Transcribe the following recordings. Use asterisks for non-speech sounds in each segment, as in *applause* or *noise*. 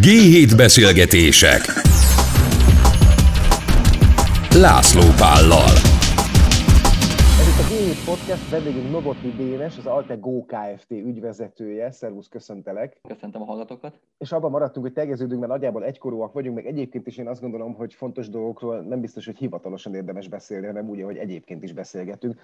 G7 beszélgetések László Pállal Ez itt a G7 Podcast, vendégünk Novotny Dénes, az Alte Go Kft. ügyvezetője. Szervusz, köszöntelek. Köszöntöm a hallgatókat. És abban maradtunk, hogy tegeződünk, mert nagyjából egykorúak vagyunk, meg egyébként is én azt gondolom, hogy fontos dolgokról nem biztos, hogy hivatalosan érdemes beszélni, hanem úgy, hogy egyébként is beszélgetünk.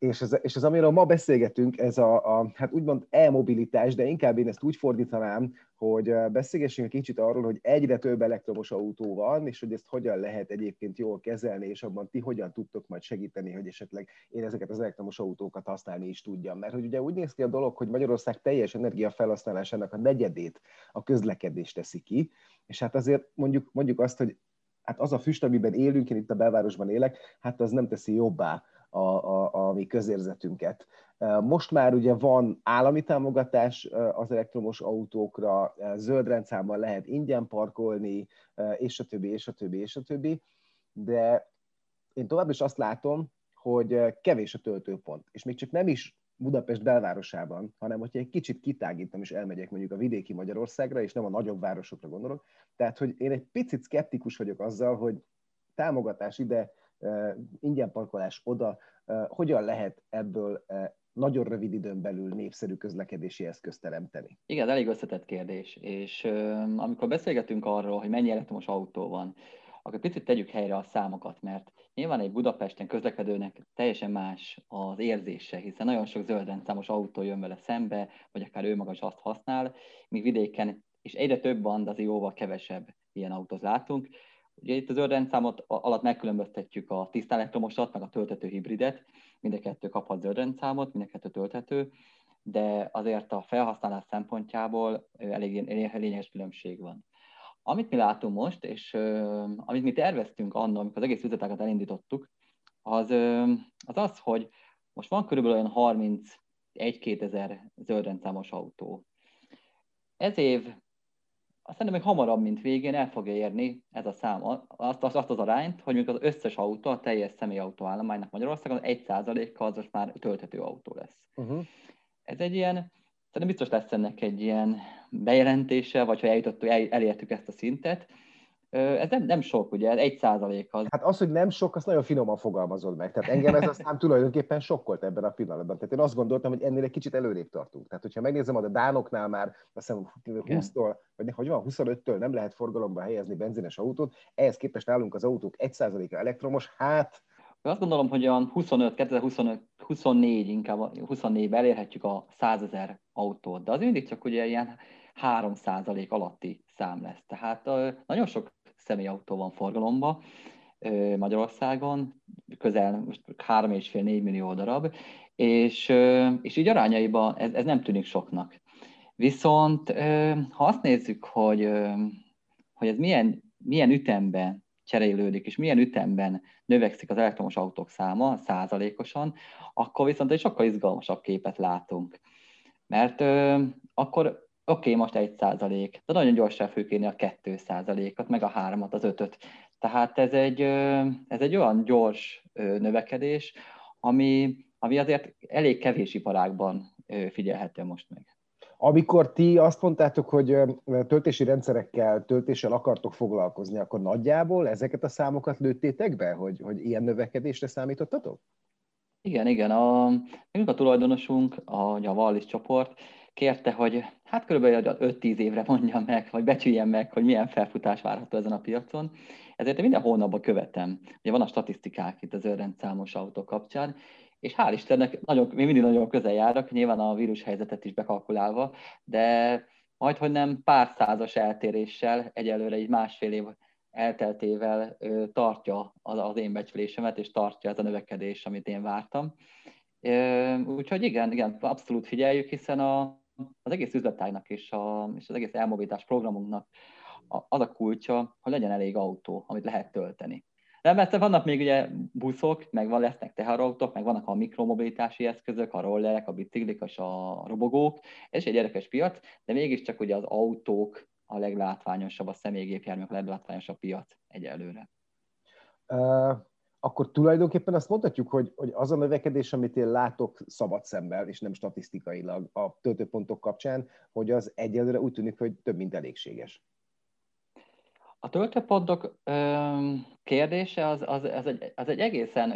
És ez, és ez, amiről ma beszélgetünk, ez a, a hát úgymond e-mobilitás, de inkább én ezt úgy fordítanám, hogy beszélgessünk egy kicsit arról, hogy egyre több elektromos autó van, és hogy ezt hogyan lehet egyébként jól kezelni, és abban ti hogyan tudtok majd segíteni, hogy esetleg én ezeket az elektromos autókat használni is tudjam. Mert hogy ugye úgy néz ki a dolog, hogy Magyarország teljes energiafelhasználásának a negyedét a közlekedés teszi ki, és hát azért mondjuk, mondjuk azt, hogy hát az a füst, amiben élünk, én itt a belvárosban élek, hát az nem teszi jobbá a, a, a mi közérzetünket. Most már ugye van állami támogatás az elektromos autókra, zöld rendszámmal lehet ingyen parkolni, és a többi, és a többi, és a többi, de én tovább is azt látom, hogy kevés a töltőpont, és még csak nem is Budapest belvárosában, hanem hogyha egy kicsit kitágítom és elmegyek mondjuk a vidéki Magyarországra, és nem a nagyobb városokra gondolok, tehát hogy én egy picit szkeptikus vagyok azzal, hogy támogatás ide, ingyen parkolás oda, hogyan lehet ebből nagyon rövid időn belül népszerű közlekedési eszközt teremteni? Igen, elég összetett kérdés, és amikor beszélgetünk arról, hogy mennyi elektromos autó van, akkor picit tegyük helyre a számokat, mert nyilván egy Budapesten közlekedőnek teljesen más az érzése, hiszen nagyon sok zöldrendszámos autó jön vele szembe, vagy akár ő maga is azt használ, míg vidéken, és egyre több van, de azért jóval kevesebb ilyen autót látunk. Ugye itt az zöld rendszámot alatt megkülönböztetjük a tiszta elektromosat, meg a töltető hibridet, mind a kettő kaphat zöld rendszámot, mind a kettő tölthető, de azért a felhasználás szempontjából elég lényeges különbség van. Amit mi látunk most, és uh, amit mi terveztünk annak, amikor az egész üzletágat elindítottuk, az, uh, az az, hogy most van körülbelül olyan 31-2 ezer zöldrendszámos autó. Ez év azt még hamarabb, mint végén el fogja érni ez a szám, azt, azt, azt az arányt, hogy az összes autó, a teljes személyautó állománynak Magyarországon 1%-kal az most már tölthető autó lesz. Uh-huh. Ez egy ilyen, szerintem biztos lesz ennek egy ilyen bejelentése, vagy ha eljutottuk, el, elértük ezt a szintet, ez nem, nem sok, ugye, egy százalék az. Hát az, hogy nem sok, azt nagyon finoman fogalmazod meg. Tehát engem ez aztán tulajdonképpen sokkolt ebben a pillanatban. Tehát én azt gondoltam, hogy ennél egy kicsit előrébb tartunk. Tehát, hogyha megnézem, a Dánoknál már azt hiszem 20-tól, vagy hogy van, 25-től nem lehet forgalomba helyezni benzines autót, ehhez képest nálunk az autók 1%-a elektromos, hát azt gondolom, hogy olyan 25, 2025, 24 inkább, 24-ben elérhetjük a 100 ezer autót, de az mindig csak ugye ilyen 3 alatti szám lesz. Tehát nagyon sok személyautó van forgalomba Magyarországon, közel most 3,5-4 millió darab, és, és így arányaiban ez, ez nem tűnik soknak. Viszont ha azt nézzük, hogy, hogy ez milyen, milyen ütemben cserélődik, és milyen ütemben növekszik az elektromos autók száma százalékosan, akkor viszont egy sokkal izgalmasabb képet látunk. Mert akkor oké, okay, most egy százalék, de nagyon gyorsan fog a kettő százalékot, meg a háromat, az ötöt. Tehát ez egy, ez egy olyan gyors növekedés, ami, ami azért elég kevés iparágban figyelhető most meg. Amikor ti azt mondtátok, hogy töltési rendszerekkel, töltéssel akartok foglalkozni, akkor nagyjából ezeket a számokat lőttétek be, hogy, hogy ilyen növekedésre számítottatok? Igen, igen. A, a tulajdonosunk, a, a Wallis csoport, kérte, hogy hát körülbelül 5-10 évre mondjam meg, vagy becsüljem meg, hogy milyen felfutás várható ezen a piacon. Ezért én minden hónapban követem. Ugye van a statisztikák itt az örrendszámos autó kapcsán, és hál' Istennek nagyon, még mindig nagyon közel járok, nyilván a vírus helyzetet is bekalkulálva, de majd, hogy nem pár százas eltéréssel, egyelőre egy másfél év elteltével tartja az, az én becsülésemet, és tartja ez a növekedés, amit én vártam. Úgyhogy igen, igen, abszolút figyeljük, hiszen a, az egész üzletágnak és, a, és az egész elmobilitás programunknak az a kulcsa, hogy legyen elég autó, amit lehet tölteni. De mert vannak még ugye buszok, meg van, lesznek teherautók, meg vannak a mikromobilitási eszközök, a rollerek, a biciklik és a robogók. Ez is egy érdekes piac, de mégiscsak ugye az autók a leglátványosabb, a személygépjárműek a leglátványosabb piac egyelőre. Uh, akkor tulajdonképpen azt mondhatjuk, hogy, hogy az a növekedés, amit én látok szabad szemmel, és nem statisztikailag a töltőpontok kapcsán, hogy az egyelőre úgy tűnik, hogy több mint elégséges. A töltőpontok kérdése az, az, az, egy, az egy egészen,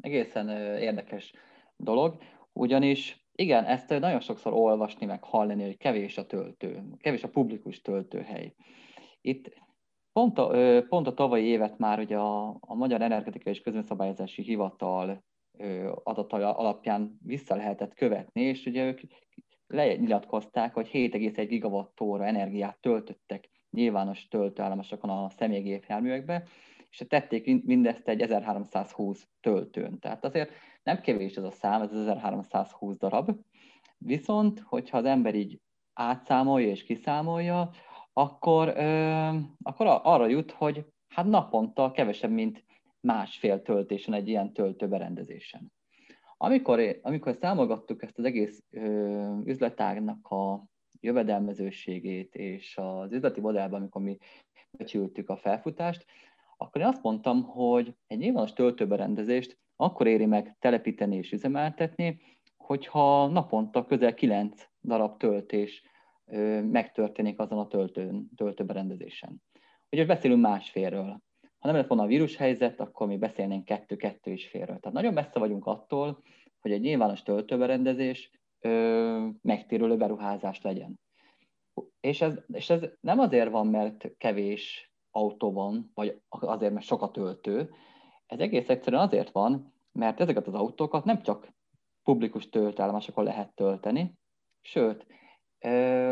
egészen érdekes dolog, ugyanis igen, ezt nagyon sokszor olvasni, meg hallani, hogy kevés a töltő, kevés a publikus töltőhely. Itt pont a, pont a tavalyi évet már ugye a, a Magyar Energetikai és Közönszabályozási Hivatal adatai alapján vissza lehetett követni, és ugye ők lenyilatkozták, hogy 7,1 gigawattóra energiát töltöttek nyilvános töltőállomásokon a személygépjárművekbe, és tették mindezt egy 1320 töltőn. Tehát azért nem kevés ez a szám, ez 1320 darab, viszont hogyha az ember így átszámolja és kiszámolja, akkor, akkor arra jut, hogy hát naponta kevesebb, mint másfél töltésen egy ilyen töltőberendezésen. Amikor, amikor számolgattuk ezt az egész ö, üzletágnak a jövedelmezőségét és az üzleti modellben, amikor mi becsültük a felfutást, akkor én azt mondtam, hogy egy nyilvános töltőberendezést akkor éri meg telepíteni és üzemeltetni, hogyha naponta közel 9 darab töltés megtörténik azon a töltőn, töltőberendezésen. Ugye beszélünk másfélről. Ha nem lett volna a vírushelyzet, akkor mi beszélnénk kettő-kettő is félről. Tehát nagyon messze vagyunk attól, hogy egy nyilvános töltőberendezés ö, megtérülő beruházás legyen. És ez, és ez nem azért van, mert kevés autó van, vagy azért, mert sok a töltő. Ez egész egyszerűen azért van, mert ezeket az autókat nem csak publikus töltállomásokon lehet tölteni, sőt,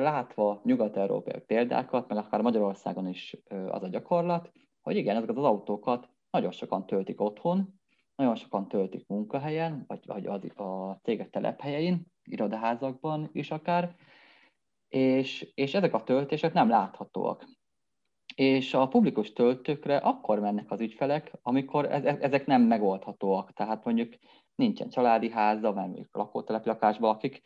látva nyugat-európai példákat, meg akár Magyarországon is az a gyakorlat, hogy igen, ezeket az autókat nagyon sokan töltik otthon, nagyon sokan töltik munkahelyen, vagy, vagy a, a cégek telephelyein, irodaházakban is akár, és, és ezek a töltések nem láthatóak. És a publikus töltőkre akkor mennek az ügyfelek, amikor ezek nem megoldhatóak. Tehát mondjuk nincsen családi háza, mert mondjuk lakótelepi lakásban lakik,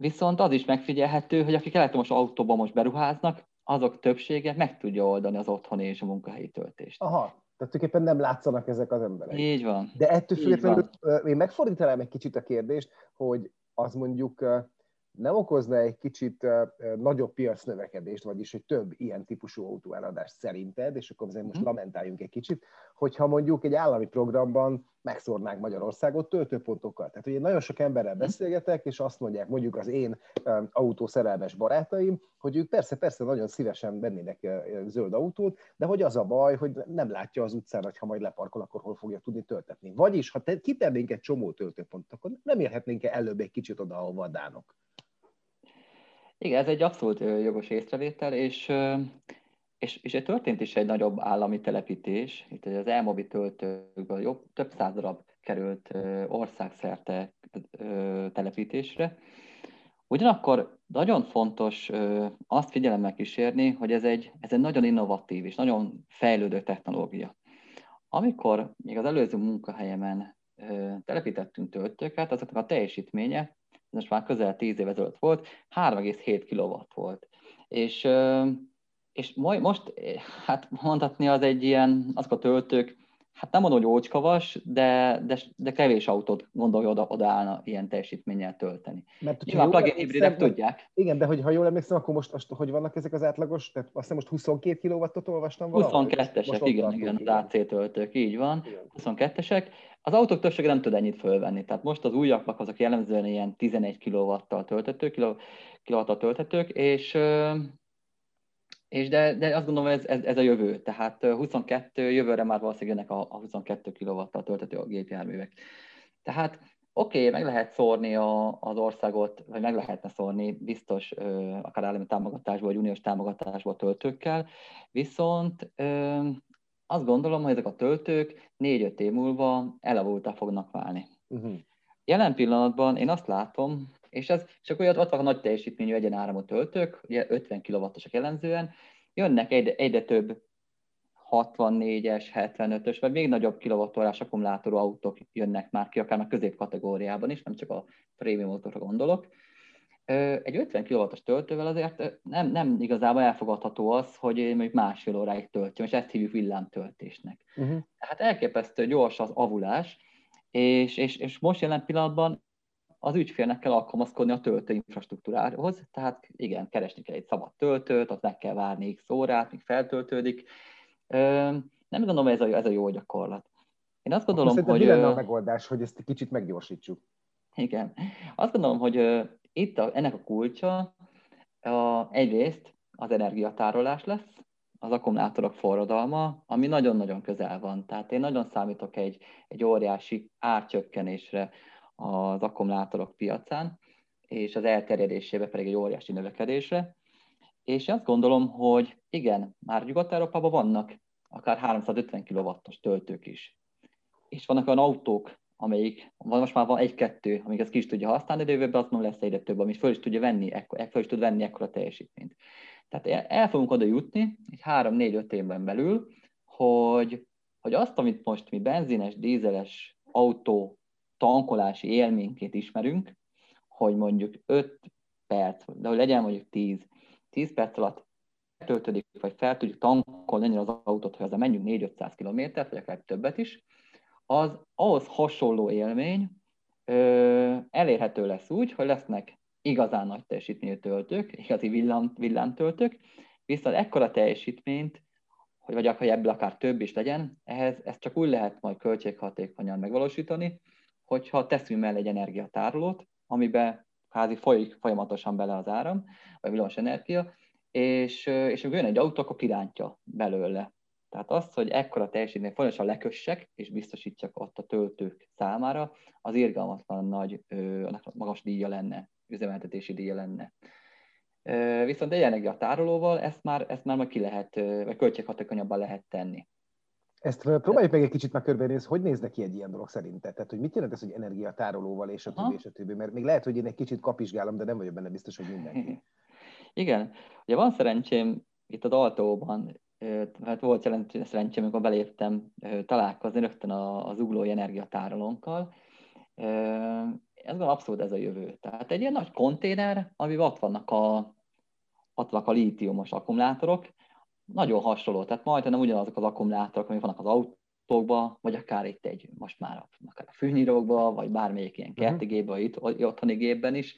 Viszont az is megfigyelhető, hogy akik elektromos autóban most beruháznak, azok többsége meg tudja oldani az otthoni és a munkahelyi töltést. Aha, tehát tulajdonképpen nem látszanak ezek az emberek. Így van. De ettől függetlenül én megfordítanám egy kicsit a kérdést, hogy az mondjuk nem okozna egy kicsit nagyobb piac növekedést, vagyis hogy több ilyen típusú autóeladást szerinted, és akkor azért most mhm. lamentáljunk egy kicsit, hogyha mondjuk egy állami programban megszórnánk Magyarországot töltőpontokkal. Tehát ugye nagyon sok emberrel mhm. beszélgetek, és azt mondják mondjuk az én autószerelmes barátaim, hogy ők persze, persze nagyon szívesen vennének zöld autót, de hogy az a baj, hogy nem látja az utcán, hogy ha majd leparkol, akkor hol fogja tudni töltetni. Vagyis, ha te, kitennénk egy csomó töltőpontot, akkor nem érhetnénk előbb egy kicsit oda, ahova a dánok. Igen, ez egy abszolút jogos észrevétel, és, és, és történt is egy nagyobb állami telepítés. Itt az elmobi töltőkből jobb, több száz darab került országszerte telepítésre. Ugyanakkor nagyon fontos azt figyelemmel kísérni, hogy ez egy, ez egy nagyon innovatív és nagyon fejlődő technológia. Amikor még az előző munkahelyemen telepítettünk töltőket, azoknak a teljesítménye most már közel 10 év ezelőtt volt, 3,7 kW volt. És, és most, hát mondhatni az egy ilyen, azok a töltők, hát nem mondom, hogy ócskavas, de, de, de kevés autót gondolja oda, odaállna ilyen teljesítménnyel tölteni. Mert Nyilván plug-in hibridek tudják. Igen, de hogy, ha jól emlékszem, akkor most, most hogy vannak ezek az átlagos, tehát azt hiszem most 22 kW-ot olvastam valahol? 22-esek, igen, igen, az AC töltők, így van, igen. 22-esek. Az autók többsége nem tud ennyit fölvenni, tehát most az újabbak azok jellemzően ilyen 11 kW-tal töltetők, kW töltetők, és és de, de azt gondolom, ez, ez, ez a jövő. Tehát 22, jövőre már valószínűleg jönnek a, a 22 kW-tal töltető a gépjárművek. Tehát oké, okay, meg lehet szórni a, az országot, vagy meg lehetne szórni biztos akár állami támogatásból, vagy uniós támogatásból töltőkkel, viszont azt gondolom, hogy ezek a töltők négy-öt év múlva elavultá fognak válni. Uh-huh. Jelen pillanatban én azt látom, és, ez, és akkor ott vannak a nagy teljesítményű egyenáramú töltők, ugye 50 kW-osak jellemzően, jönnek egyre, egyre több 64-es, 75-ös, vagy még nagyobb kilovattórás akkumulátorú autók jönnek már ki, akár a középkategóriában is, nem csak a prémium motorra gondolok. Egy 50 kW-os töltővel azért nem, nem igazából elfogadható az, hogy mondjuk másfél óráig töltjön, és ezt hívjuk villámtöltésnek. Uh-huh. Tehát elképesztő gyors az avulás, és, és, és most jelen pillanatban az ügyfélnek kell alkalmazkodni a töltő infrastruktúrához, tehát igen, keresni kell egy szabad töltőt, ott meg kell várni x órát, míg feltöltődik. Nem gondolom, ez a, ez a jó gyakorlat. Én azt gondolom, Akkor hogy... Mi lenne a megoldás, hogy ezt egy kicsit meggyorsítsuk? Igen. Azt gondolom, hogy itt a, ennek a kulcsa a, egyrészt az energiatárolás lesz, az akkumulátorok forradalma, ami nagyon-nagyon közel van. Tehát én nagyon számítok egy, egy óriási árcsökkenésre az akkumulátorok piacán, és az elterjedésébe pedig egy óriási növekedésre. És azt gondolom, hogy igen, már Nyugat-Európában vannak akár 350 kW-os töltők is. És vannak olyan autók, amelyik, most már van egy-kettő, amik ezt ki is tudja használni, de jövőben azt mondom lesz egyre több, amit föl is tudja venni, föl is tud venni ekkora teljesítményt. Tehát el fogunk oda jutni, egy három-négy-öt évben belül, hogy, hogy azt, amit most mi benzines, dízeles autó tankolási élményként ismerünk, hogy mondjuk 5 perc, de hogy legyen mondjuk 10, 10 perc alatt töltődik, vagy fel tudjuk tankolni ennyire az autót, hogy az a menjünk 4-500 kilométert, vagy akár többet is, az ahhoz hasonló élmény ö, elérhető lesz úgy, hogy lesznek igazán nagy teljesítményű töltők, igazi villám, villámtöltők, viszont ekkora teljesítményt, hogy vagy akár ebből akár több is legyen, ehhez ezt csak úgy lehet majd költséghatékonyan megvalósítani, hogyha teszünk mellé egy energiatárolót, amiben házi folyik folyamatosan bele az áram, vagy villamos energia, és, és jön egy autó, akkor kirántja belőle. Tehát az, hogy ekkora teljesítmény folyamatosan lekössek, és biztosítsak ott a töltők számára, az irgalmatlan nagy, magas díja lenne, üzemeltetési díja lenne. Viszont egy a tárolóval ezt már, ezt már ki lehet, vagy költséghatékonyabban lehet tenni. Ezt próbáljuk meg egy kicsit meg körbenézni, hogy néz neki egy ilyen dolog szerinted? Tehát, hogy mit jelent ez, hogy energiatárolóval és a többi, és a többi? Mert még lehet, hogy én egy kicsit kapizsgálom, de nem vagyok benne biztos, hogy mindenki. *laughs* Igen. Ugye van szerencsém itt a Daltóban, hát volt szerencsém, amikor beléptem találkozni rögtön az uglói energiatárolónkkal. Ez van abszolút ez a jövő. Tehát egy ilyen nagy konténer, amiben ott vannak a, ott vannak a lítiumos akkumulátorok, nagyon hasonló, tehát majdnem ugyanazok az akkumulátorok, amik vannak az autókban, vagy akár itt egy, most már akár a fűnyírókban, vagy bármelyik ilyen mhm. kerti gépben, itt, otthoni gépben is.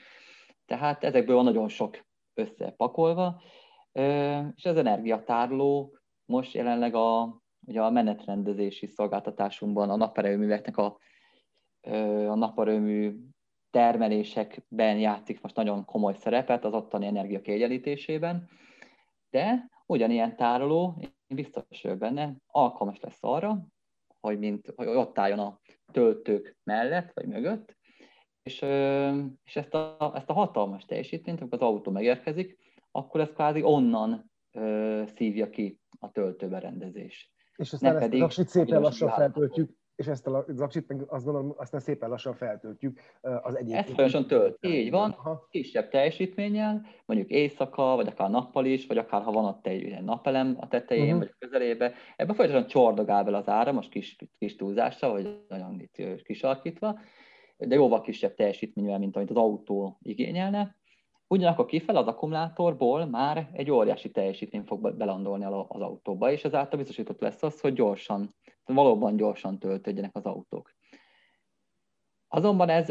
Tehát ezekből van nagyon sok összepakolva, és az energiatárló most jelenleg a, ugye a menetrendezési szolgáltatásunkban a naperőműveknek a, a naperőmű termelésekben játszik most nagyon komoly szerepet az ottani energia kiegyenlítésében, de ugyanilyen tároló, én biztos vagyok benne, alkalmas lesz arra, hogy, mint, hogy ott álljon a töltők mellett vagy mögött, és, és ezt, a, ezt a hatalmas teljesítményt, amikor az autó megérkezik, akkor ez kvázi onnan ö, szívja ki a töltőberendezés. És aztán ezt pedig szépen lassan feltöltjük, és ezt a zaksit meg azt gondolom, aztán szépen lassan feltöltjük az egyik. Ezt folyamatosan tölt. Így van, Aha. kisebb teljesítménnyel, mondjuk éjszaka, vagy akár nappal is, vagy akár ha van ott egy ilyen napelem a tetején, uh-huh. vagy a közelébe. Ebben folyamatosan csordogál bele az ára, most kis, kis túlzással, vagy nagyon itt kisalkítva, de jóval kisebb teljesítményvel, mint amit az autó igényelne. Ugyanakkor kifel az akkumulátorból már egy óriási teljesítmény fog belandolni az autóba, és ezáltal biztosított lesz az, hogy gyorsan, valóban gyorsan töltődjenek az autók. Azonban ez,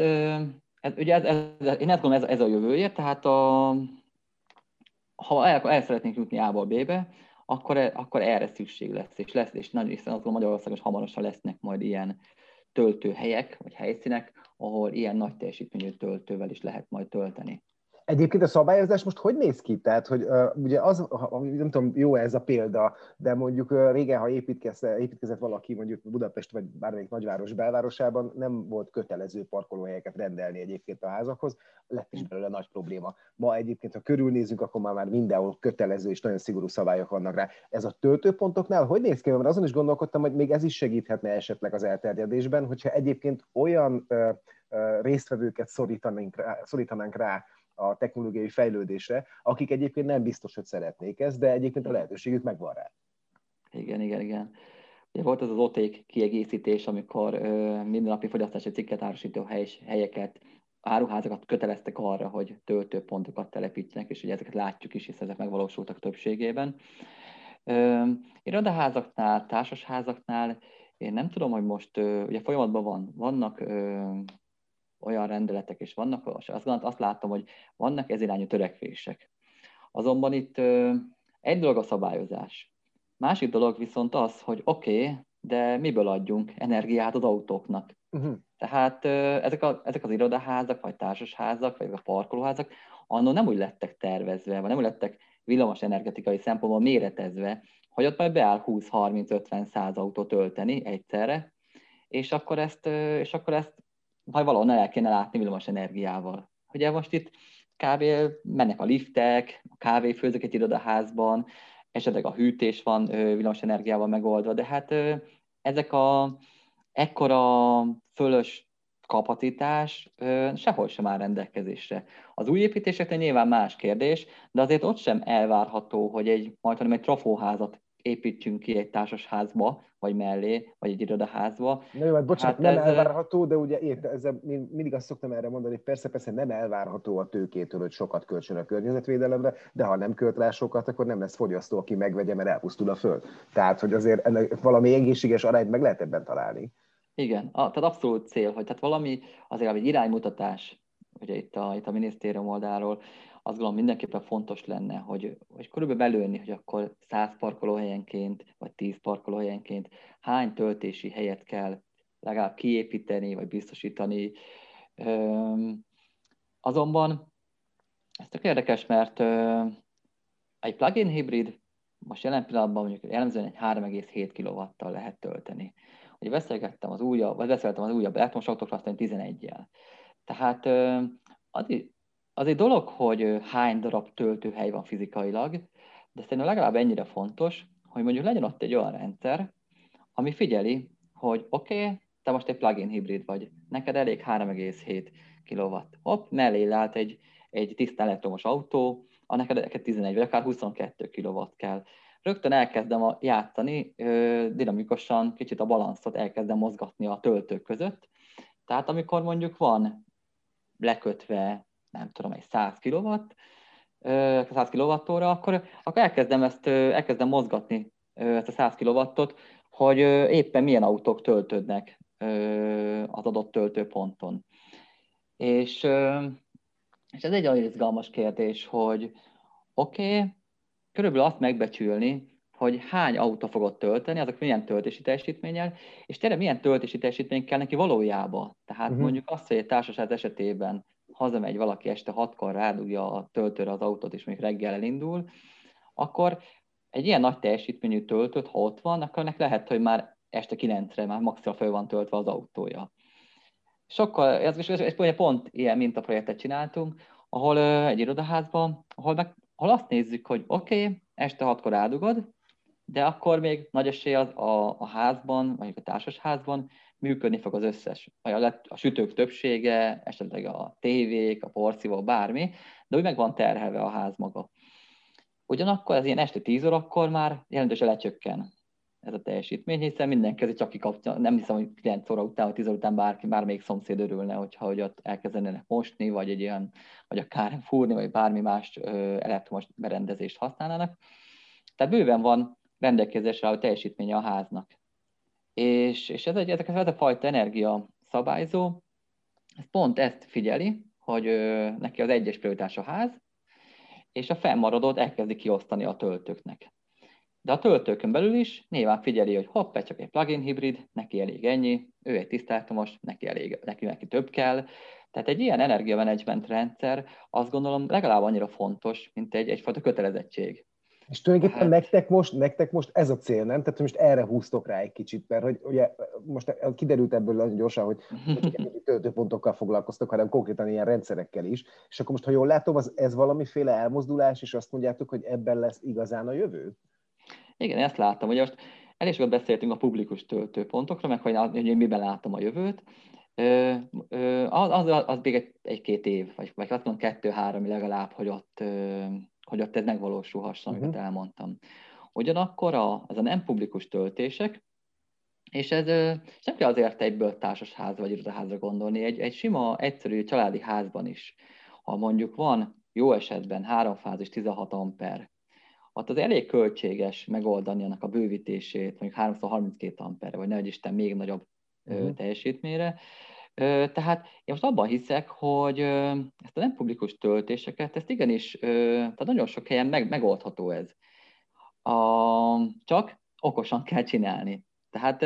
ez ugye ez, ez, én azt gondolom, ez, ez a jövője, tehát a, ha el, el szeretnénk jutni A-ból B-be, akkor, akkor erre szükség lesz, és lesz, és nagyon hiszen azon Magyarországon hamarosan lesznek majd ilyen töltőhelyek, vagy helyszínek, ahol ilyen nagy teljesítményű töltővel is lehet majd tölteni. Egyébként a szabályozás most hogy néz ki? Tehát, hogy uh, ugye az, ha, nem tudom, jó ez a példa, de mondjuk uh, régen, ha építkezett, építkezett valaki mondjuk Budapest vagy bármelyik nagyváros belvárosában, nem volt kötelező parkolóhelyeket rendelni egyébként a házakhoz, lett is belőle nagy probléma. Ma egyébként, ha körülnézünk, akkor már, már mindenhol kötelező és nagyon szigorú szabályok vannak rá. Ez a töltőpontoknál hogy néz ki? Mert azon is gondolkodtam, hogy még ez is segíthetne esetleg az elterjedésben, hogyha egyébként olyan uh, résztvevőket szorítanánk rá, szorítanánk rá a technológiai fejlődésre, akik egyébként nem biztos, hogy szeretnék ezt, de egyébként a lehetőségük megvan rá. Igen, igen, igen. Ugye volt az az oték kiegészítés, amikor ö, mindennapi fogyasztási cikket árusító hely, helyeket, áruházakat köteleztek arra, hogy töltőpontokat telepítsenek, és ugye ezeket látjuk is, hiszen ezek megvalósultak többségében. Ö, irodaházaknál, társasházaknál én nem tudom, hogy most, ö, ugye folyamatban van, vannak ö, olyan rendeletek is vannak, és azt, azt látom, hogy vannak ez irányú törekvések. Azonban itt egy dolog a szabályozás. Másik dolog viszont az, hogy oké, okay, de miből adjunk energiát az autóknak? Uh-huh. Tehát ezek, a, ezek az irodaházak, vagy társasházak, vagy a parkolóházak, annól nem úgy lettek tervezve, vagy nem úgy lettek villamos energetikai szempontból méretezve, hogy ott majd beáll 20-30-50-100 autó tölteni egyszerre, és akkor ezt, és akkor ezt majd valahol el kéne látni villamos energiával. Ugye most itt kb. mennek a liftek, a kávéfőzők egy irodaházban, esetleg a hűtés van villamos energiával megoldva, de hát ezek a ekkora fölös kapacitás sehol sem áll rendelkezésre. Az új építéseknél nyilván más kérdés, de azért ott sem elvárható, hogy egy, majd hanem egy trafóházat építsünk ki egy társasházba, vagy mellé, vagy egy irodaházba. Na jó, hát bocsánat, hát nem ez... elvárható, de ugye érte, ezzel mindig azt szoktam erre mondani, hogy persze, persze nem elvárható a tőkétől, hogy sokat költsön a környezetvédelemre, de ha nem költ rá sokat, akkor nem lesz fogyasztó, aki megvegye, mert elpusztul a föld. Tehát, hogy azért ennek valami egészséges arányt meg lehet ebben találni. Igen, a, tehát abszolút cél, hogy tehát valami azért egy iránymutatás, ugye itt a, itt a minisztérium oldalról, azt gondolom mindenképpen fontos lenne, hogy, hogy körülbelül belőni, hogy akkor 100 parkolóhelyenként, vagy 10 parkolóhelyenként hány töltési helyet kell legalább kiépíteni, vagy biztosítani. azonban ez tök érdekes, mert egy plug-in hibrid most jelen pillanatban mondjuk jellemzően egy 3,7 kW-tal lehet tölteni. Ugye beszélgettem az újabb, vagy beszéltem az újabb elektromos autókról, aztán 11-jel. Tehát az, az egy dolog, hogy hány darab töltőhely van fizikailag, de szerintem legalább ennyire fontos, hogy mondjuk legyen ott egy olyan rendszer, ami figyeli, hogy oké, okay, te most egy plug-in hibrid vagy, neked elég 3,7 kW. Hopp, mellé lát egy, egy tisztán elektromos autó, a neked, neked 11 vagy akár 22 kW kell. Rögtön elkezdem a játszani, dinamikusan kicsit a balanszot elkezdem mozgatni a töltők között. Tehát amikor mondjuk van lekötve nem tudom, egy 100 kW, 100 kWh, akkor, akkor elkezdem ezt, elkezdem mozgatni ezt a 100 kW-ot, hogy éppen milyen autók töltődnek az adott töltőponton. És, és ez egy olyan izgalmas kérdés, hogy oké, okay, körülbelül azt megbecsülni, hogy hány autó fogod tölteni, azok milyen töltési teljesítménnyel, és tényleg milyen töltési teljesítmény kell neki valójában. Tehát uh-huh. mondjuk azt, hogy egy társaság esetében hazamegy valaki este hatkor, rádugja a töltőre az autót, és még reggel elindul, akkor egy ilyen nagy teljesítményű töltőt, ha ott van, akkor ennek lehet, hogy már este kilencre már maximum föl van töltve az autója. Sokkal, ez, ez, ez, ez pont ilyen mintaprojektet csináltunk, ahol egy irodaházban, ahol, meg, ahol azt nézzük, hogy oké, okay, este hatkor áldugod, de akkor még nagy esély az a, a házban, vagy a társasházban működni fog az összes, a, a sütők többsége, esetleg a tévék, a porszívó, bármi, de úgy meg van terhelve a ház maga. Ugyanakkor az ilyen este 10 órakor már jelentősen lecsökken ez a teljesítmény, hiszen mindenki csak kikapja, nem hiszem, hogy 9 óra után, vagy 10 óra után bárki, bármelyik szomszéd örülne, hogyha hogy ott elkezdenének mosni, vagy egy ilyen, vagy akár fúrni, vagy bármi más elektromos berendezést használnának. Tehát bőven van rendelkezésre a teljesítménye a háznak. És, és ez, egy, ez a fajta energia szabályzó, ez pont ezt figyeli, hogy ö, neki az egyes prioritás a ház, és a fennmaradót elkezdi kiosztani a töltőknek. De a töltőkön belül is nyilván figyeli, hogy hopp, csak egy plugin hibrid, neki elég ennyi, ő egy tiszteltomos, neki elég, neki, neki több kell. Tehát egy ilyen energiamenedzsment rendszer azt gondolom legalább annyira fontos, mint egy, egyfajta kötelezettség. És tulajdonképpen hát... nektek, most, nektek most ez a cél, nem? Tehát most erre húztok rá egy kicsit, mert hogy ugye most kiderült ebből nagyon gyorsan, hogy csak *laughs* töltőpontokkal foglalkoztok, hanem konkrétan ilyen rendszerekkel is. És akkor most, ha jól látom, az, ez valamiféle elmozdulás, és azt mondjátok, hogy ebben lesz igazán a jövő? Igen, ezt láttam. Ugye most elég sokat beszéltünk a publikus töltőpontokról, meg hogy, hogy én miben látom a jövőt. Ö, ö, az, az, az még egy, egy-két év, vagy, vagy azt mondom kettő-három legalább, hogy ott ö, hogy ott ez megvalósulhasson, uh-huh. amit mhm. elmondtam. Ugyanakkor a, az a nem publikus töltések, és ez és nem kell azért egyből társasház vagy irodaházra gondolni, egy, egy sima, egyszerű családi házban is, ha mondjuk van jó esetben háromfázis 16 amper, ott az elég költséges megoldani annak a bővítését, mondjuk 332 amper, vagy nehogy Isten még nagyobb uh-huh. teljesítményre, Tehát én most abban hiszek, hogy ezt a nem publikus töltéseket, ezt igenis, tehát nagyon sok helyen meg, megoldható ez. A, csak okosan kell csinálni. Tehát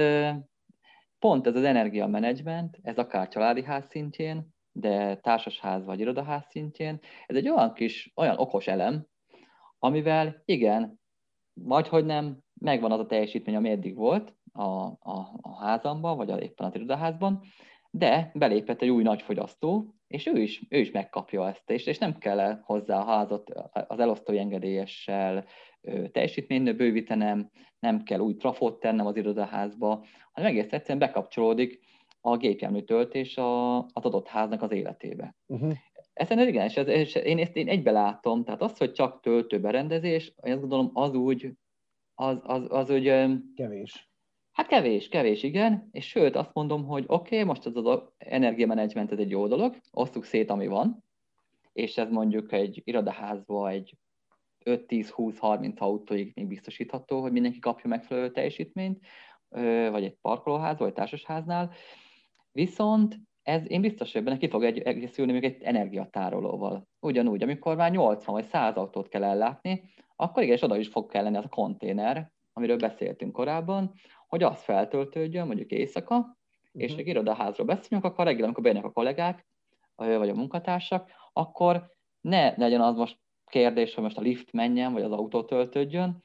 pont ez az energiamenedzsment, ez akár családi ház szintjén, de társasház vagy irodaház szintjén, ez egy olyan kis, olyan okos elem, amivel igen, vagy hogy nem, megvan az a teljesítmény, ami eddig volt a, a, a házamban, vagy a, éppen az irodaházban, de belépett egy új nagyfogyasztó, és ő is, ő is megkapja ezt, és, és nem kell hozzá a házat az elosztói engedélyessel teljesítményt bővítenem, nem kell új trafot tennem az irodaházba, hanem egész egyszerűen bekapcsolódik a gépjármű töltés a, az adott háznak az életébe. Uh-huh. Ezen igen, és, ez, és én ezt én egybe látom, tehát az, hogy csak töltőberendezés, én azt gondolom, az úgy, az, az, az úgy... Kevés. Hát kevés, kevés, igen, és sőt azt mondom, hogy oké, okay, most ez az energiamenedzsment ez egy jó dolog, osztuk szét, ami van, és ez mondjuk egy irodaházba egy 5-10-20-30 autóig még biztosítható, hogy mindenki kapja megfelelő teljesítményt, vagy egy parkolóház, vagy társasháznál. Viszont ez én biztos, hogy benne ki fog egy, egészülni még egy energiatárolóval. Ugyanúgy, amikor már 80 vagy 100 autót kell ellátni, akkor igen, és oda is fog kelleni az a konténer, amiről beszéltünk korábban, hogy az feltöltődjön, mondjuk éjszaka, uh-huh. és egy irodaházról beszélünk, akkor reggel, amikor bejönnek a kollégák, vagy a munkatársak, akkor ne legyen az most kérdés, hogy most a lift menjen, vagy az autó töltődjön,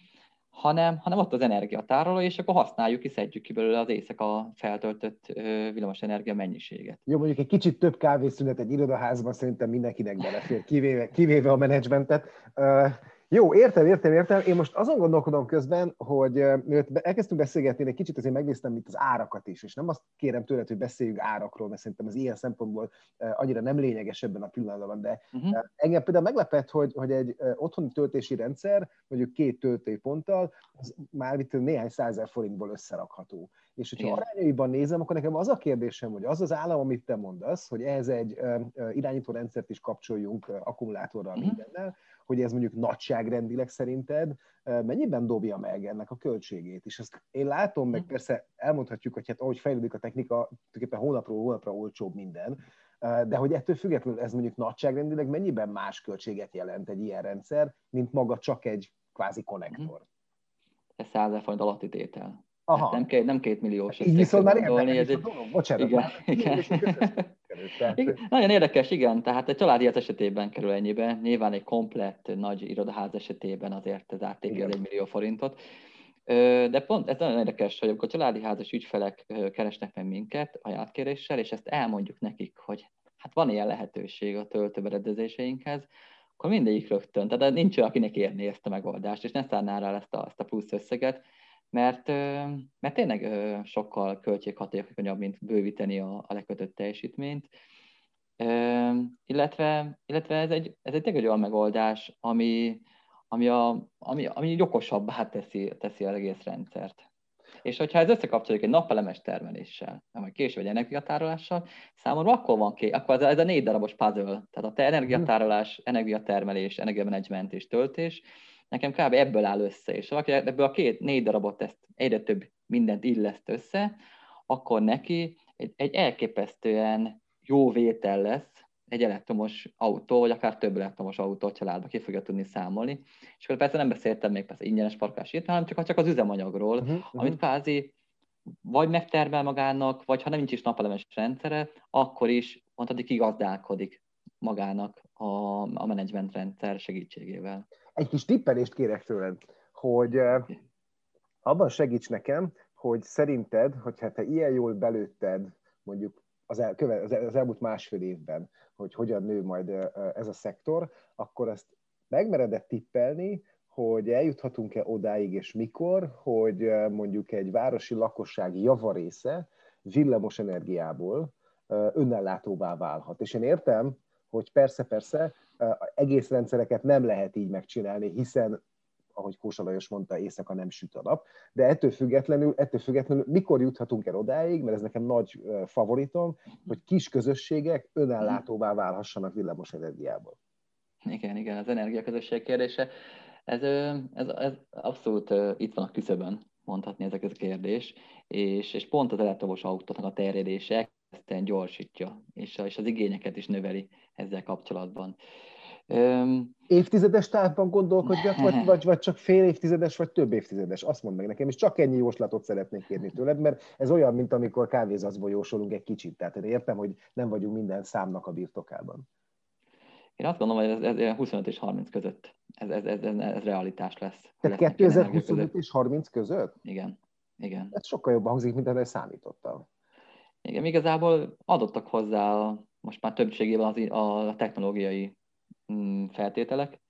hanem, hanem ott az energiatároló, és akkor használjuk ki, szedjük ki belőle az éjszaka feltöltött villamos energia mennyiséget. Jó, mondjuk egy kicsit több kávészünet egy irodaházban szerintem mindenkinek belefér, kivéve, kivéve a menedzsmentet. Jó, értem, értem, értem. Én most azon gondolkodom közben, hogy mielőtt elkezdtünk beszélgetni, egy kicsit azért megnéztem itt az árakat is, és nem azt kérem tőled, hogy beszéljünk árakról, mert szerintem az ilyen szempontból annyira nem lényeges ebben a pillanatban, de uh-huh. engem például meglepett, hogy, hogy egy otthoni töltési rendszer, mondjuk két töltőponttal, az már itt néhány százer forintból összerakható. És hogyha Igen. arányaiban nézem, akkor nekem az a kérdésem, hogy az az állam, amit te mondasz, hogy ehhez egy irányító rendszert is kapcsoljunk akkumulátorral uh-huh. mindennel, hogy ez mondjuk nagyságrendileg szerinted mennyiben dobja meg ennek a költségét. És ezt én látom, meg hm. persze elmondhatjuk, hogy hát ahogy fejlődik a technika, tulajdonképpen hónapról hónapra olcsóbb minden, de hogy ettől függetlenül ez mondjuk nagyságrendileg mennyiben más költséget jelent egy ilyen rendszer, mint maga csak egy kvázi konnektor. Ez 100 forint alatti tétel. Aha. Hát nem, két, nem két milliós. Így viszont már érdekes ez egy... Bocsánat, igen, igen. Igen. Nagyon érdekes, igen. Tehát egy családi esetében kerül ennyibe. Nyilván egy komplett nagy irodaház esetében azért ez áttépje egy millió forintot. De pont ez nagyon érdekes, hogy amikor a családi házas ügyfelek keresnek meg minket ajánlatkéréssel, és ezt elmondjuk nekik, hogy hát van ilyen lehetőség a töltőberedezéseinkhez, akkor mindegyik rögtön, tehát nincs olyan, akinek érni ezt a megoldást, és ne szárná rá ezt a, ezt a plusz összeget, mert, mert tényleg sokkal költséghatékonyabb, mint bővíteni a, a lekötött teljesítményt. Illetve, illetve ez egy, ez egy tényleg olyan megoldás, ami, ami, a, ami, ami okosabbá teszi, teszi az egész rendszert. És hogyha ez összekapcsolódik egy napelemes termeléssel, vagy később egy energiatárolással, számomra akkor van ki, akkor ez a, ez a négy darabos puzzle, tehát a te energiatárolás, energiatermelés, energiamenedzsment és töltés, nekem kb. ebből áll össze, és valaki ebből a két, négy darabot ezt egyre több mindent illeszt össze, akkor neki egy, egy elképesztően jó vétel lesz egy elektromos autó, vagy akár több elektromos autó a családba ki fogja tudni számolni. És akkor persze nem beszéltem még persze ingyenes parkás hanem csak, csak az üzemanyagról, uh-huh, amit kvázi vagy megtermel magának, vagy ha nem nincs is napelemes rendszere, akkor is mondhatni kigazdálkodik magának a, a menedzsment rendszer segítségével egy kis tippelést kérek tőled, hogy abban segíts nekem, hogy szerinted, hogyha te ilyen jól belőtted mondjuk az, el, az elmúlt másfél évben, hogy hogyan nő majd ez a szektor, akkor ezt megmered-e tippelni, hogy eljuthatunk-e odáig, és mikor, hogy mondjuk egy városi lakosság javarésze villamos energiából önellátóvá válhat. És én értem, hogy persze-persze egész rendszereket nem lehet így megcsinálni, hiszen ahogy Kósa Lajos mondta, éjszaka nem süt a nap, de ettől függetlenül, ettől függetlenül mikor juthatunk el odáig, mert ez nekem nagy favoritom, hogy kis közösségek önellátóvá válhassanak villamos energiából. Igen, igen, az energiaközösség kérdése. Ez, ez, ez abszolút itt van a küszöbön, mondhatni ezek a kérdés, és, és pont az elektromos autóknak a terjedése elképesztően gyorsítja, és, és az igényeket is növeli ezzel kapcsolatban. Évtizedes távban gondolkodjak, vagy, vagy, vagy csak fél évtizedes, vagy több évtizedes? Azt mondd meg nekem, és csak ennyi jóslatot szeretnék kérni tőled, mert ez olyan, mint amikor kávézatból jósolunk egy kicsit. Tehát én értem, hogy nem vagyunk minden számnak a birtokában. Én azt gondolom, hogy ez, ez 25 és 30 között ez, ez, ez, ez, ez realitás lesz. Tehát 2025 és 30 között? Igen. Igen. Ez sokkal jobban hangzik, mint erre számítottam. Igen, igazából adottak hozzá most már többségében az, a technológiai mm, feltételek,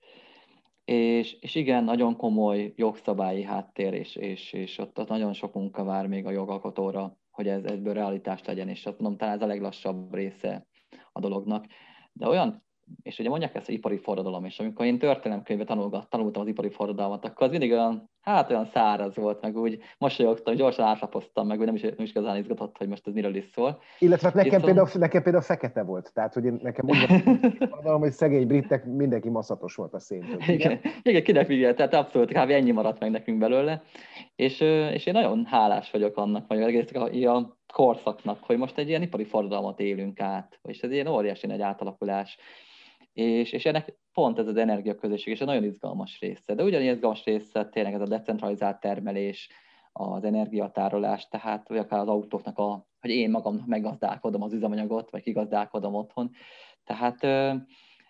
és, és igen, nagyon komoly jogszabályi háttér, és, és, és ott, ott nagyon sok munka vár még a jogalkotóra, hogy ez, ebből realitást legyen, és azt mondom, talán ez a leglassabb része a dolognak. De olyan és ugye mondják ezt, hogy ipari forradalom, és amikor én történelemkönyvben tanultam az ipari forradalmat, akkor az mindig olyan, hát olyan száraz volt, meg úgy mosolyogtam, gyorsan átlapoztam, meg úgy nem is, nem is igazán izgatott, hogy most ez miről is szól. Illetve hát nekem, például, nekem például fekete volt, tehát hogy én, nekem úgy van, *laughs* hogy szegény britek, mindenki maszatos volt a szén. Igen, igen, kinek figyel, tehát abszolút kb. ennyi maradt meg nekünk belőle, és, és én nagyon hálás vagyok annak, vagy egész a, a korszaknak, hogy most egy ilyen ipari forradalmat élünk át, és ez ilyen óriási nagy átalakulás és, és ennek pont ez az energiaközösség, és egy nagyon izgalmas része. De ugyanilyen izgalmas része tényleg ez a decentralizált termelés, az energiatárolás, tehát vagy akár az autóknak, a, hogy én magam meggazdálkodom az üzemanyagot, vagy kigazdálkodom otthon. Tehát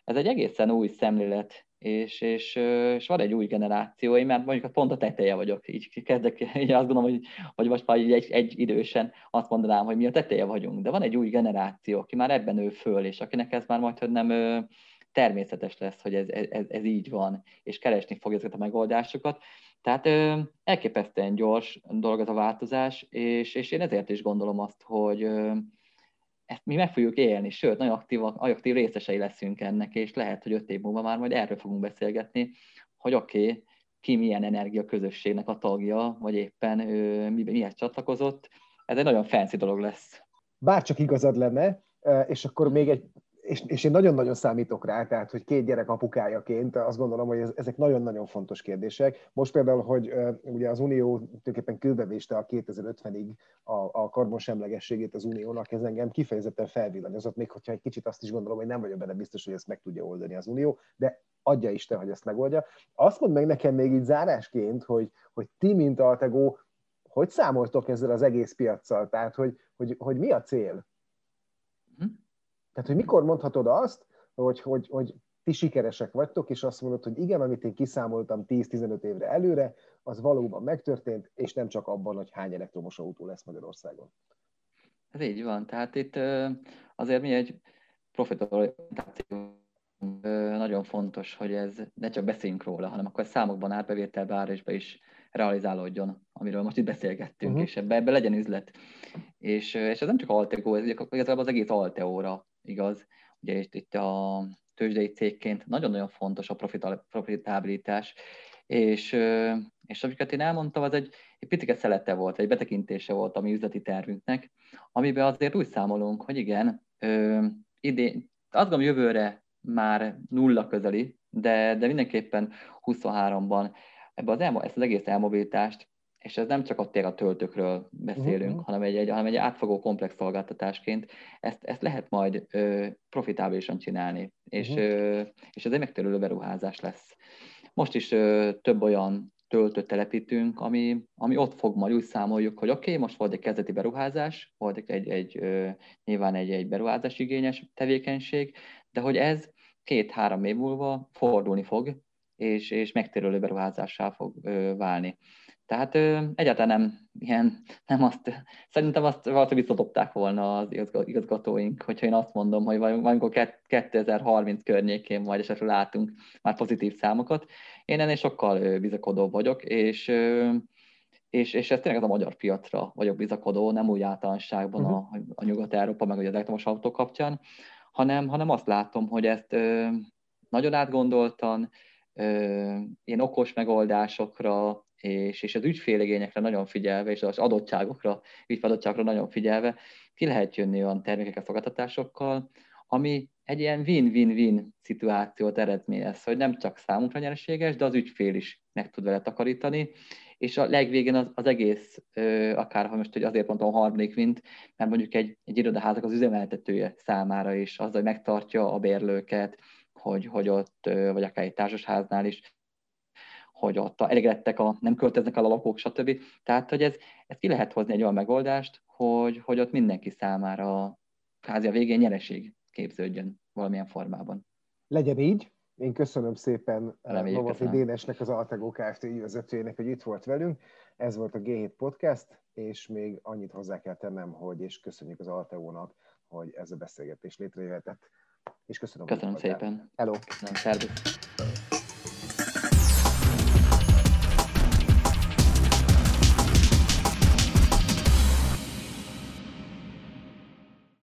ez egy egészen új szemlélet, és, és, és van egy új generáció, én már mondjuk pont a teteje vagyok, így kezdek, így azt gondolom, hogy, hogy most már egy, egy idősen azt mondanám, hogy mi a teteje vagyunk, de van egy új generáció, aki már ebben ő föl, és akinek ez már majd, hogy nem természetes lesz, hogy ez, ez, ez így van, és keresni fogja ezeket a megoldásokat. Tehát ö, elképesztően gyors dolog ez a változás, és, és én ezért is gondolom azt, hogy ö, ezt mi meg fogjuk élni, sőt, nagyon aktív, aktív részesei leszünk ennek, és lehet, hogy öt év múlva már majd erről fogunk beszélgetni, hogy oké, okay, ki milyen energia közösségnek a tagja, vagy éppen ő, mihez csatlakozott. Ez egy nagyon fancy dolog lesz. Bárcsak igazad lenne, és akkor még egy és, és én nagyon-nagyon számítok rá, tehát, hogy két gyerek apukájaként azt gondolom, hogy ez, ezek nagyon-nagyon fontos kérdések. Most például, hogy ugye az Unió tulajdonképpen küldevéste a 2050-ig a, a karbonsemlegességét az Uniónak, ez engem kifejezetten felvillanyozott, még hogyha egy kicsit azt is gondolom, hogy nem vagyok benne biztos, hogy ezt meg tudja oldani az Unió, de adja Isten, hogy ezt megoldja. Azt mond meg nekem még így zárásként, hogy, hogy ti, mint Altegó, hogy számoltok ezzel az egész piaccal? Tehát, hogy, hogy, hogy mi a cél? Tehát, hogy mikor mondhatod azt, hogy, hogy, hogy ti sikeresek vagytok, és azt mondod, hogy igen, amit én kiszámoltam 10-15 évre előre, az valóban megtörtént, és nem csak abban, hogy hány elektromos autó lesz Magyarországon. Ez így van. Tehát itt azért mi egy profitorientáció nagyon fontos, hogy ez ne csak beszéljünk róla, hanem akkor számokban, árbevételbe, árésbe is realizálódjon, amiről most itt beszélgettünk, uh-huh. és ebbe, ebbe legyen üzlet. És, és ez nem csak Altego, ez igazából az egész Alteóra igaz. Ugye itt, itt a tőzsdei cégként nagyon-nagyon fontos a profitabilitás, és, és amiket én elmondtam, az egy, egy picike szelete volt, egy betekintése volt a mi üzleti tervünknek, amiben azért úgy számolunk, hogy igen, idén, azt gondolom jövőre már nulla közeli, de, de mindenképpen 23-ban ebbe az elmo- ezt az egész elmobilitást, és ez nem csak a tér a töltőkről beszélünk, uh-huh. hanem, egy, egy, hanem egy átfogó komplex szolgáltatásként, ezt, ezt lehet majd ö, profitábilisan csinálni, és, uh-huh. ö, és ez egy megtérülő beruházás lesz. Most is ö, több olyan töltőt telepítünk, ami, ami ott fog majd úgy számoljuk, hogy oké, okay, most volt egy kezdeti beruházás, volt egy, egy, ö, nyilván egy, egy beruházás igényes tevékenység, de hogy ez két-három év múlva fordulni fog, és, és megtérülő beruházássá fog ö, válni. Tehát ö, egyáltalán nem ilyen, nem azt, szerintem azt valószínűleg visszadobták volna az igazgatóink, hogyha én azt mondom, hogy valamikor 2030 környékén majd esetleg látunk már pozitív számokat. Én ennél sokkal bizakodóbb vagyok, és, és, és ez tényleg az a magyar piacra vagyok bizakodó, nem úgy általánosságban uh-huh. a, a Nyugat-Európa, meg az elektromos autó kapcsán, hanem, hanem azt látom, hogy ezt ö, nagyon átgondoltan, ilyen okos megoldásokra, és, és az ügyféligényekre nagyon figyelve, és az adottságokra, ügyfeladottságokra nagyon figyelve, ki lehet jönni olyan termékekkel, szolgáltatásokkal, ami egy ilyen win-win-win szituációt eredményez, hogy nem csak számunkra nyereséges, de az ügyfél is meg tud vele takarítani, és a legvégén az, az egész, akár ha most hogy azért mondtam a harmadik vint, mert mondjuk egy, egy irodaházak az üzemeltetője számára is, az, hogy megtartja a bérlőket, hogy, hogy ott, vagy akár egy társasháznál is, hogy ott elégedettek, a, nem költöznek el a lakók, stb. Tehát, hogy ez, ez ki lehet hozni egy olyan megoldást, hogy, hogy ott mindenki számára kázi a végén nyereség képződjön valamilyen formában. Legyen így. Én köszönöm szépen Novafi Dénesnek, az Altegó Kft. ügyvezetőjének, hogy itt volt velünk. Ez volt a G7 Podcast, és még annyit hozzá kell tennem, hogy és köszönjük az Altegónak, hogy ez a beszélgetés létrejöhetett. És köszönöm. Köszönöm szépen. Hello. Köszönöm, szervusz.